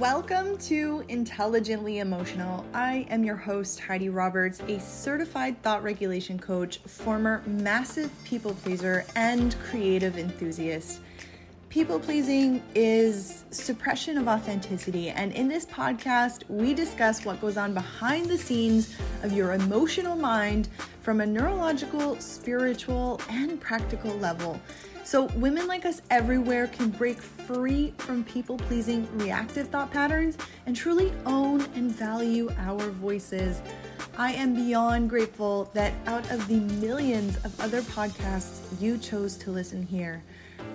Welcome to Intelligently Emotional. I am your host, Heidi Roberts, a certified thought regulation coach, former massive people pleaser, and creative enthusiast. People pleasing is suppression of authenticity, and in this podcast, we discuss what goes on behind the scenes of your emotional mind from a neurological, spiritual, and practical level. So, women like us everywhere can break free from people pleasing reactive thought patterns and truly own and value our voices. I am beyond grateful that out of the millions of other podcasts, you chose to listen here.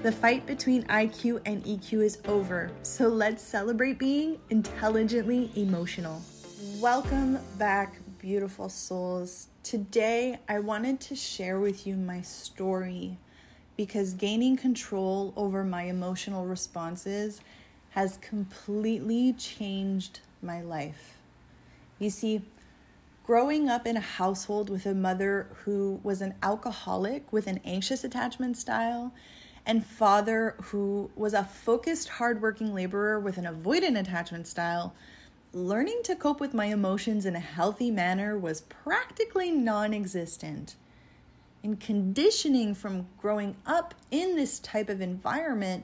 The fight between IQ and EQ is over, so let's celebrate being intelligently emotional. Welcome back, beautiful souls. Today, I wanted to share with you my story because gaining control over my emotional responses has completely changed my life. You see, growing up in a household with a mother who was an alcoholic with an anxious attachment style, and father who was a focused, hardworking laborer with an avoidant attachment style, learning to cope with my emotions in a healthy manner was practically non existent and conditioning from growing up in this type of environment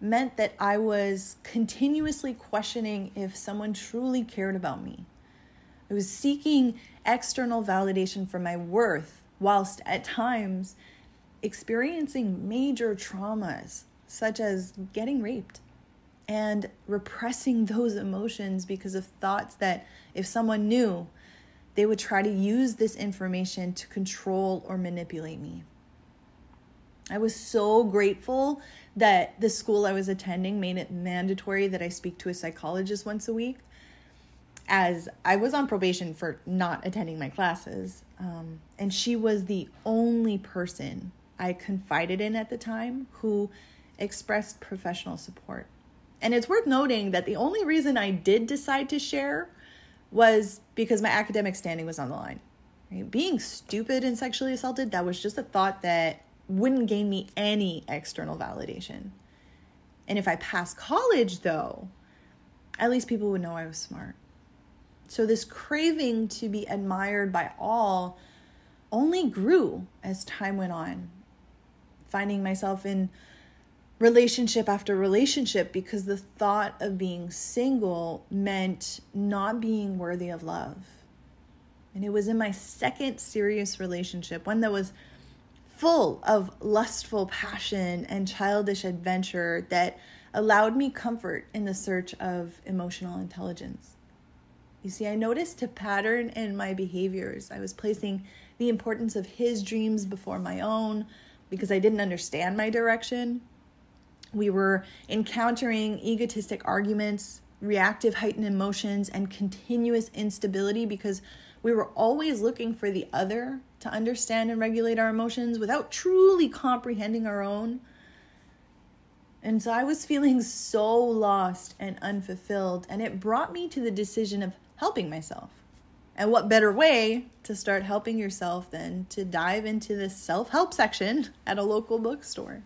meant that I was continuously questioning if someone truly cared about me. I was seeking external validation for my worth, whilst at times experiencing major traumas, such as getting raped, and repressing those emotions because of thoughts that if someone knew, they would try to use this information to control or manipulate me. I was so grateful that the school I was attending made it mandatory that I speak to a psychologist once a week, as I was on probation for not attending my classes. Um, and she was the only person I confided in at the time who expressed professional support. And it's worth noting that the only reason I did decide to share was because my academic standing was on the line. Right? Being stupid and sexually assaulted, that was just a thought that wouldn't gain me any external validation. And if I passed college, though, at least people would know I was smart. So this craving to be admired by all only grew as time went on, finding myself in relationship after relationship because the thought of being single meant not being worthy of love. And it was in my second serious relationship, one that was full of lustful passion and childish adventure, that allowed me comfort in the search of emotional intelligence. You see, I noticed a pattern in my behaviors. I was placing the importance of his dreams before my own because I didn't understand my direction. We were encountering egotistic arguments, reactive heightened emotions, and continuous instability because we were always looking for the other to understand and regulate our emotions without truly comprehending our own. And so I was feeling so lost and unfulfilled, and it brought me to the decision of helping myself. And what better way to start helping yourself than to dive into the self help section at a local bookstore?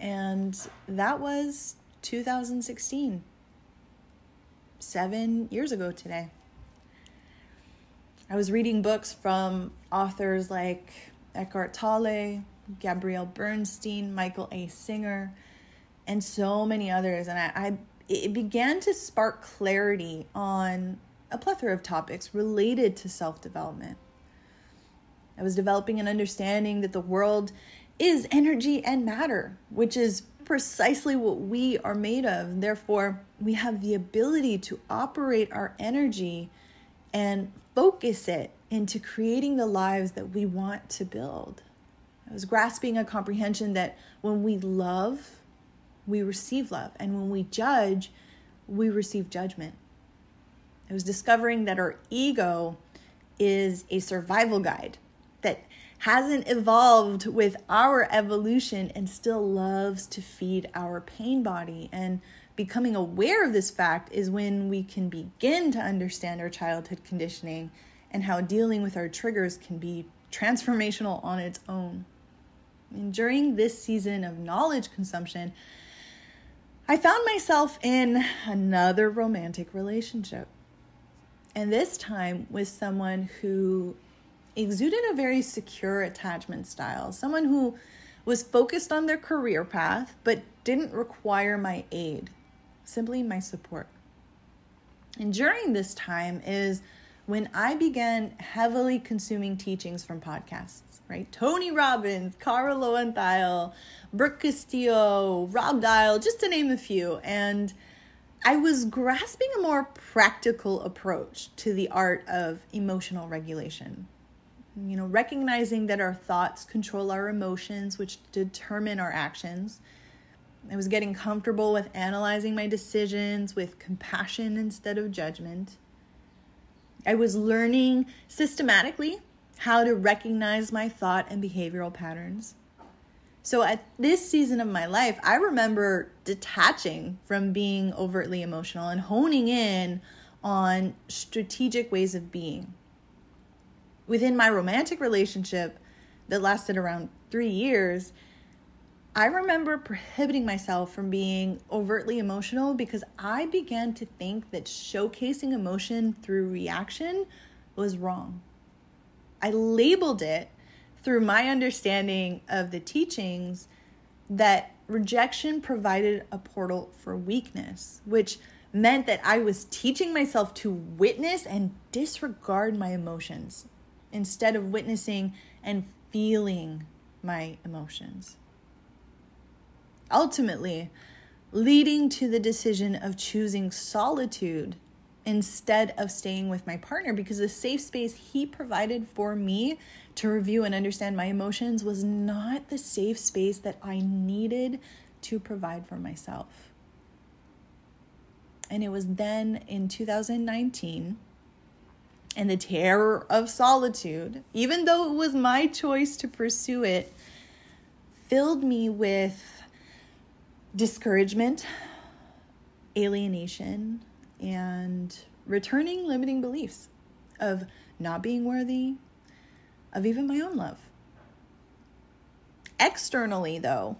And that was 2016, seven years ago today. I was reading books from authors like Eckhart Tolle, Gabrielle Bernstein, Michael A. Singer, and so many others. And I, I it began to spark clarity on a plethora of topics related to self development. I was developing an understanding that the world is energy and matter, which is precisely what we are made of. Therefore, we have the ability to operate our energy and focus it into creating the lives that we want to build. I was grasping a comprehension that when we love, we receive love, and when we judge, we receive judgment. I was discovering that our ego is a survival guide hasn't evolved with our evolution and still loves to feed our pain body. And becoming aware of this fact is when we can begin to understand our childhood conditioning and how dealing with our triggers can be transformational on its own. And during this season of knowledge consumption, I found myself in another romantic relationship. And this time with someone who exuded a very secure attachment style, someone who was focused on their career path but didn't require my aid, simply my support. And during this time is when I began heavily consuming teachings from podcasts, right? Tony Robbins, Carl Lowenthal, Brooke Castillo, Rob Dial, just to name a few. And I was grasping a more practical approach to the art of emotional regulation. You know, recognizing that our thoughts control our emotions, which determine our actions. I was getting comfortable with analyzing my decisions with compassion instead of judgment. I was learning systematically how to recognize my thought and behavioral patterns. So at this season of my life, I remember detaching from being overtly emotional and honing in on strategic ways of being. Within my romantic relationship that lasted around three years, I remember prohibiting myself from being overtly emotional because I began to think that showcasing emotion through reaction was wrong. I labeled it through my understanding of the teachings that rejection provided a portal for weakness, which meant that I was teaching myself to witness and disregard my emotions instead of witnessing and feeling my emotions. Ultimately, leading to the decision of choosing solitude instead of staying with my partner because the safe space he provided for me to review and understand my emotions was not the safe space that I needed to provide for myself. And it was then in 2019 and the terror of solitude, even though it was my choice to pursue it, filled me with discouragement, alienation, and returning limiting beliefs of not being worthy, of even my own love. Externally, though,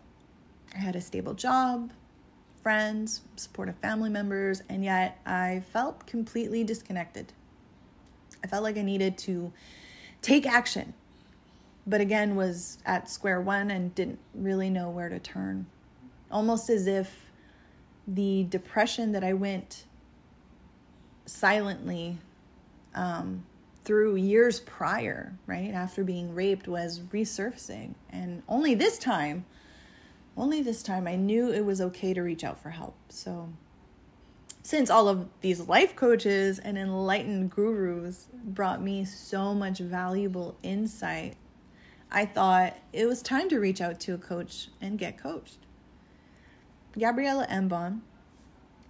I had a stable job, friends, supportive family members, and yet I felt completely disconnected. I felt like I needed to take action, but again, was at square one and didn't really know where to turn. Almost as if the depression that I went silently um, through years prior, right, after being raped, was resurfacing. And only this time, only this time, I knew it was okay to reach out for help. So, since all of these life coaches and enlightened gurus brought me so much valuable insight, I thought it was time to reach out to a coach and get coached. Gabriella Embon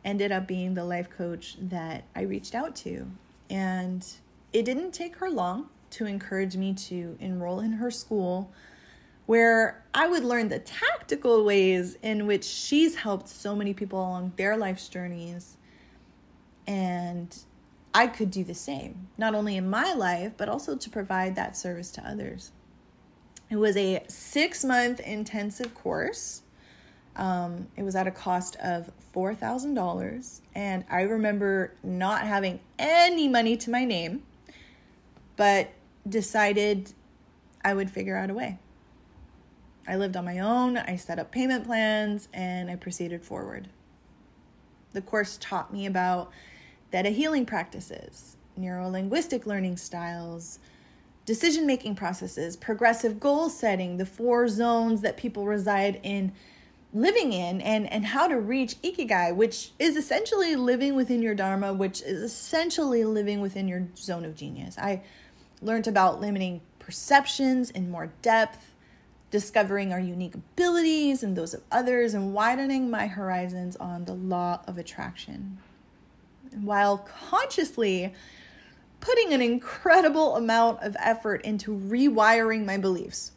ended up being the life coach that I reached out to. And it didn't take her long to encourage me to enroll in her school where I would learn the tactical ways in which she's helped so many people along their life's journeys. And I could do the same, not only in my life, but also to provide that service to others. It was a six month intensive course um, it was at a cost of $4,000. And I remember not having any money to my name, but decided I would figure out a way. I lived on my own, I set up payment plans, and I proceeded forward. The course taught me about theta healing practices, neuro linguistic learning styles, decision making processes, progressive goal setting, the four zones that people reside in living in and and how to reach ikigai which is essentially living within your dharma which is essentially living within your zone of genius. I learned about limiting perceptions in more depth discovering our unique abilities and those of others and widening my horizons on the law of attraction while consciously putting an incredible amount of effort into rewiring my beliefs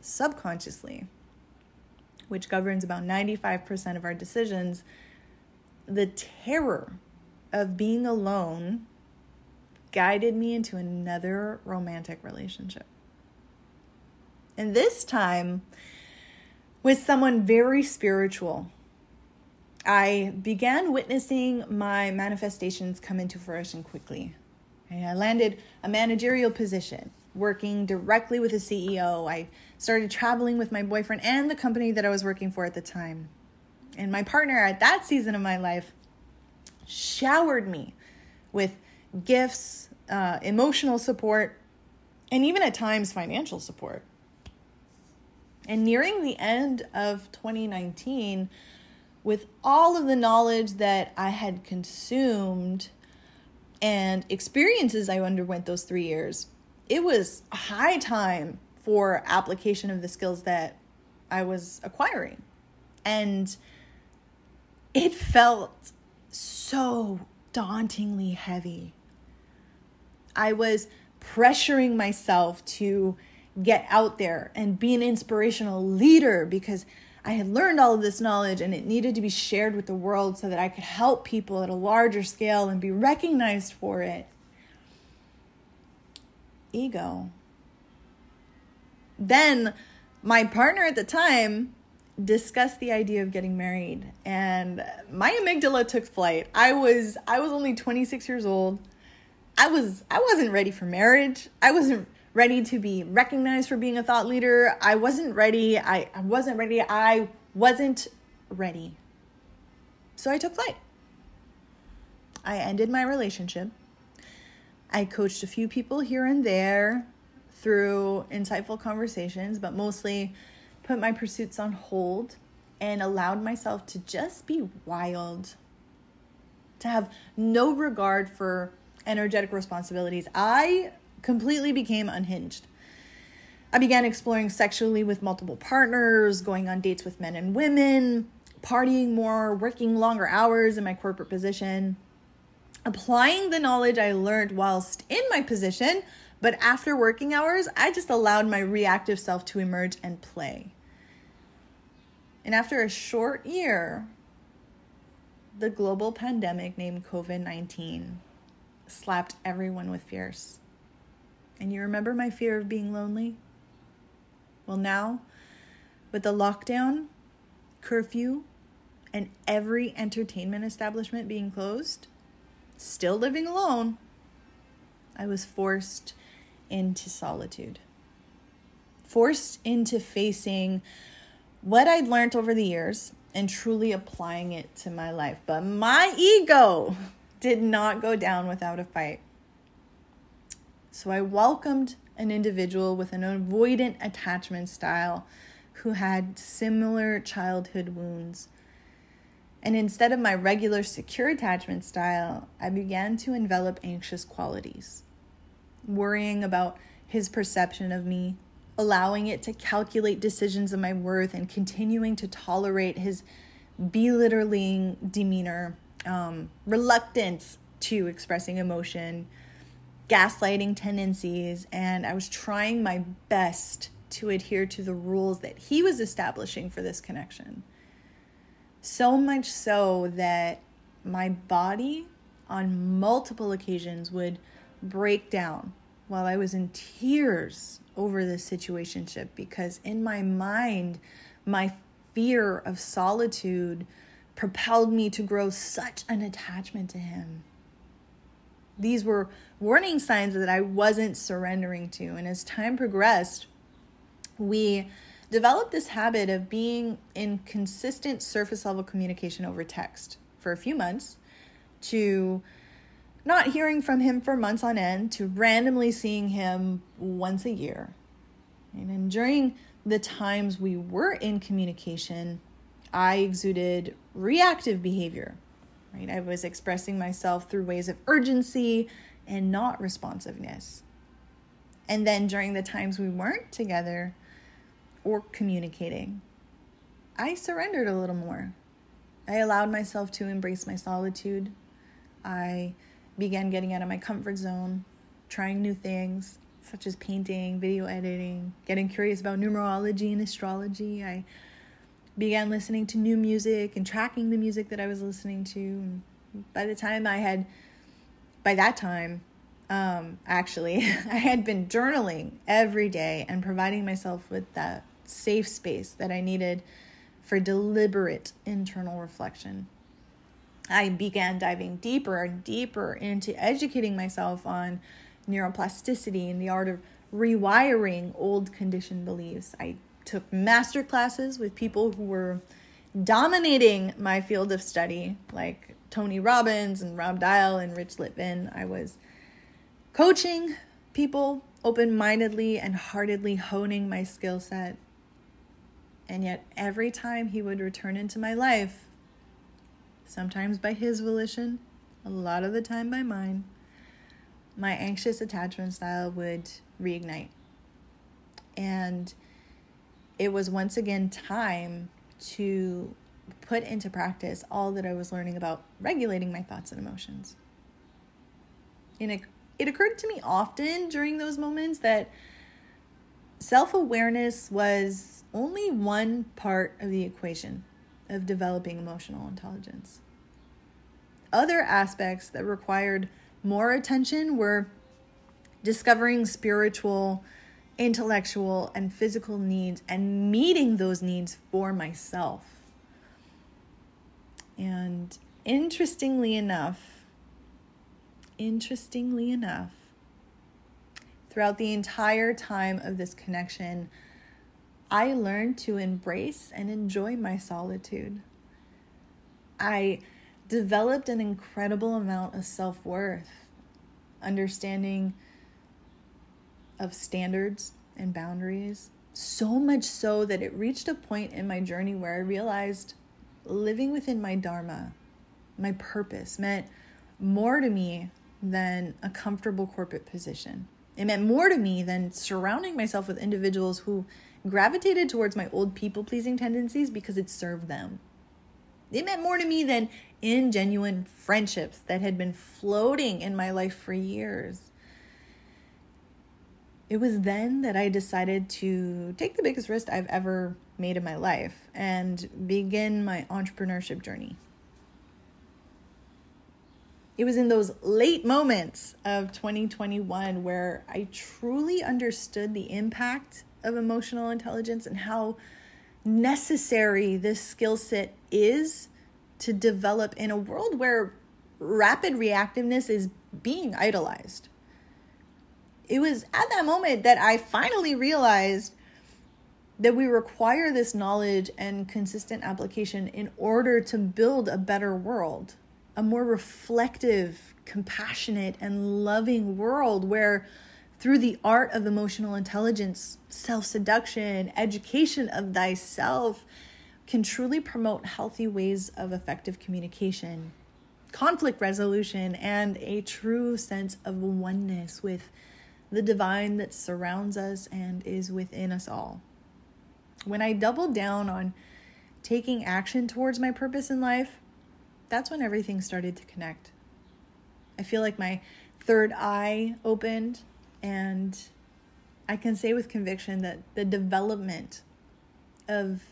subconsciously which governs about 95% of our decisions, the terror of being alone guided me into another romantic relationship. And this time with someone very spiritual, I began witnessing my manifestations come into fruition quickly. I landed a managerial position, working directly with a CEO. I started traveling with my boyfriend and the company that I was working for at the time. And my partner at that season of my life showered me with gifts, uh, emotional support, and even at times financial support. And nearing the end of 2019, with all of the knowledge that I had consumed and experiences I underwent those three years, it was high time for application of the skills that I was acquiring. And it felt so dauntingly heavy. I was pressuring myself to get out there and be an inspirational leader because I had learned all of this knowledge and it needed to be shared with the world so that I could help people at a larger scale and be recognized for it. Ego. Then my partner at the time discussed the idea of getting married and my amygdala took flight. I was I was only 26 years old. I was I wasn't ready for marriage. I wasn't ready to be recognized for being a thought leader. I wasn't ready. I, I wasn't ready. I wasn't ready. So I took flight. I ended my relationship. I coached a few people here and there through insightful conversations, but mostly put my pursuits on hold and allowed myself to just be wild, to have no regard for energetic responsibilities. I completely became unhinged. I began exploring sexually with multiple partners, going on dates with men and women, partying more, working longer hours in my corporate position, applying the knowledge I learned whilst in my position, but after working hours, I just allowed my reactive self to emerge and play. And after a short year, the global pandemic named COVID 19 slapped everyone with fierce. And you remember my fear of being lonely? Well, now, with the lockdown, curfew, and every entertainment establishment being closed, still living alone, I was forced into solitude. Forced into facing what I'd learned over the years and truly applying it to my life. But my ego did not go down without a fight. So I welcomed an individual with an avoidant attachment style who had similar childhood wounds. And instead of my regular secure attachment style, I began to envelop anxious qualities, worrying about his perception of me, allowing it to calculate decisions of my worth, and continuing to tolerate his belittling demeanor, um, reluctance to expressing emotion gaslighting tendencies, and I was trying my best to adhere to the rules that he was establishing for this connection. So much so that my body on multiple occasions would break down while I was in tears over this situationship because in my mind, my fear of solitude propelled me to grow such an attachment to him. These were warning signs that I wasn't surrendering to. And as time progressed, we developed this habit of being in consistent surface level communication over text for a few months to not hearing from him for months on end to randomly seeing him once a year. And during the times we were in communication, I exuded reactive behavior right? I was expressing myself through ways of urgency and not responsiveness. And then during the times we weren't together or communicating, I surrendered a little more. I allowed myself to embrace my solitude. I began getting out of my comfort zone, trying new things such as painting, video editing, getting curious about numerology and astrology. I began listening to new music and tracking the music that I was listening to. By the time I had, by that time, um, actually, I had been journaling every day and providing myself with that safe space that I needed for deliberate internal reflection. I began diving deeper and deeper into educating myself on neuroplasticity and the art of rewiring old conditioned beliefs. I took master classes with people who were dominating my field of study, like Tony Robbins and Rob Dial and Rich Litvin. I was coaching people open mindedly and heartedly honing my skill set. And yet, every time he would return into my life, sometimes by his volition, a lot of the time by mine, my anxious attachment style would reignite. And it was once again time to put into practice all that I was learning about regulating my thoughts and emotions. And it, it occurred to me often during those moments that self awareness was only one part of the equation of developing emotional intelligence. Other aspects that required more attention were discovering spiritual, intellectual, and physical needs and meeting those needs for myself. And interestingly enough, interestingly enough, throughout the entire time of this connection, I learned to embrace and enjoy my solitude. I developed an incredible amount of self worth, understanding of standards and boundaries. So much so that it reached a point in my journey where I realized living within my Dharma, my purpose, meant more to me than a comfortable corporate position. It meant more to me than surrounding myself with individuals who gravitated towards my old people pleasing tendencies because it served them. It meant more to me than ingenuine friendships that had been floating in my life for years. It was then that I decided to take the biggest risk I've ever made in my life and begin my entrepreneurship journey. It was in those late moments of 2021 where I truly understood the impact of emotional intelligence and how necessary this skill set is to develop in a world where rapid reactiveness is being idolized. It was at that moment that I finally realized that we require this knowledge and consistent application in order to build a better world, a more reflective, compassionate, and loving world where through the art of emotional intelligence, self seduction, education of thyself can truly promote healthy ways of effective communication, conflict resolution, and a true sense of oneness with the divine that surrounds us and is within us all. When I doubled down on taking action towards my purpose in life, that's when everything started to connect. I feel like my third eye opened, and I can say with conviction that the development of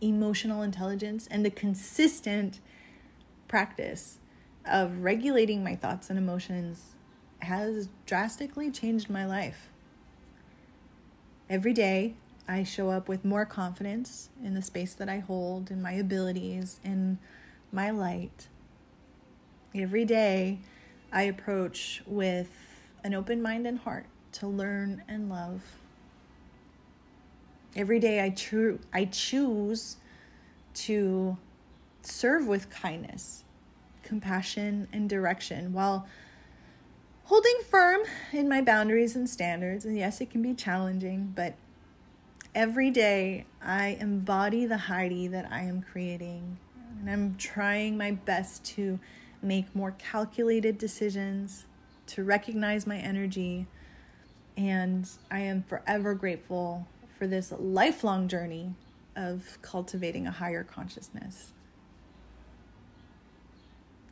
emotional intelligence and the consistent practice of regulating my thoughts and emotions has drastically changed my life. Every day, I show up with more confidence in the space that I hold, in my abilities, in my light. Every day, I approach with an open mind and heart to learn and love. Every day, I, cho- I choose to serve with kindness, compassion, and direction while holding firm in my boundaries and standards. And yes, it can be challenging, but every day I embody the Heidi that I am creating. And I'm trying my best to make more calculated decisions, to recognize my energy. And I am forever grateful for this lifelong journey of cultivating a higher consciousness.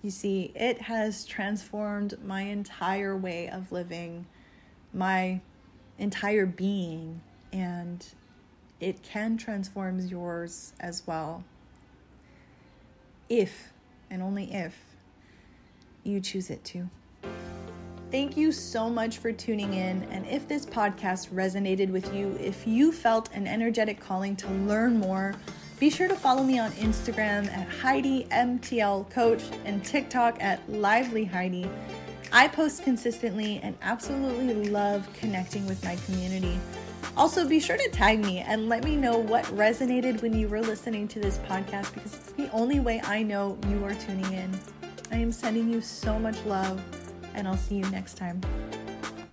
You see, it has transformed my entire way of living, my entire being, and it can transform yours as well. If, and only if, you choose it to. Thank you so much for tuning in. And if this podcast resonated with you, if you felt an energetic calling to learn more, Be sure to follow me on Instagram at Heidi MTL Coach and TikTok at Lively Heidi. I post consistently and absolutely love connecting with my community. Also, be sure to tag me and let me know what resonated when you were listening to this podcast because it's the only way I know you are tuning in. I am sending you so much love, and I'll see you next time.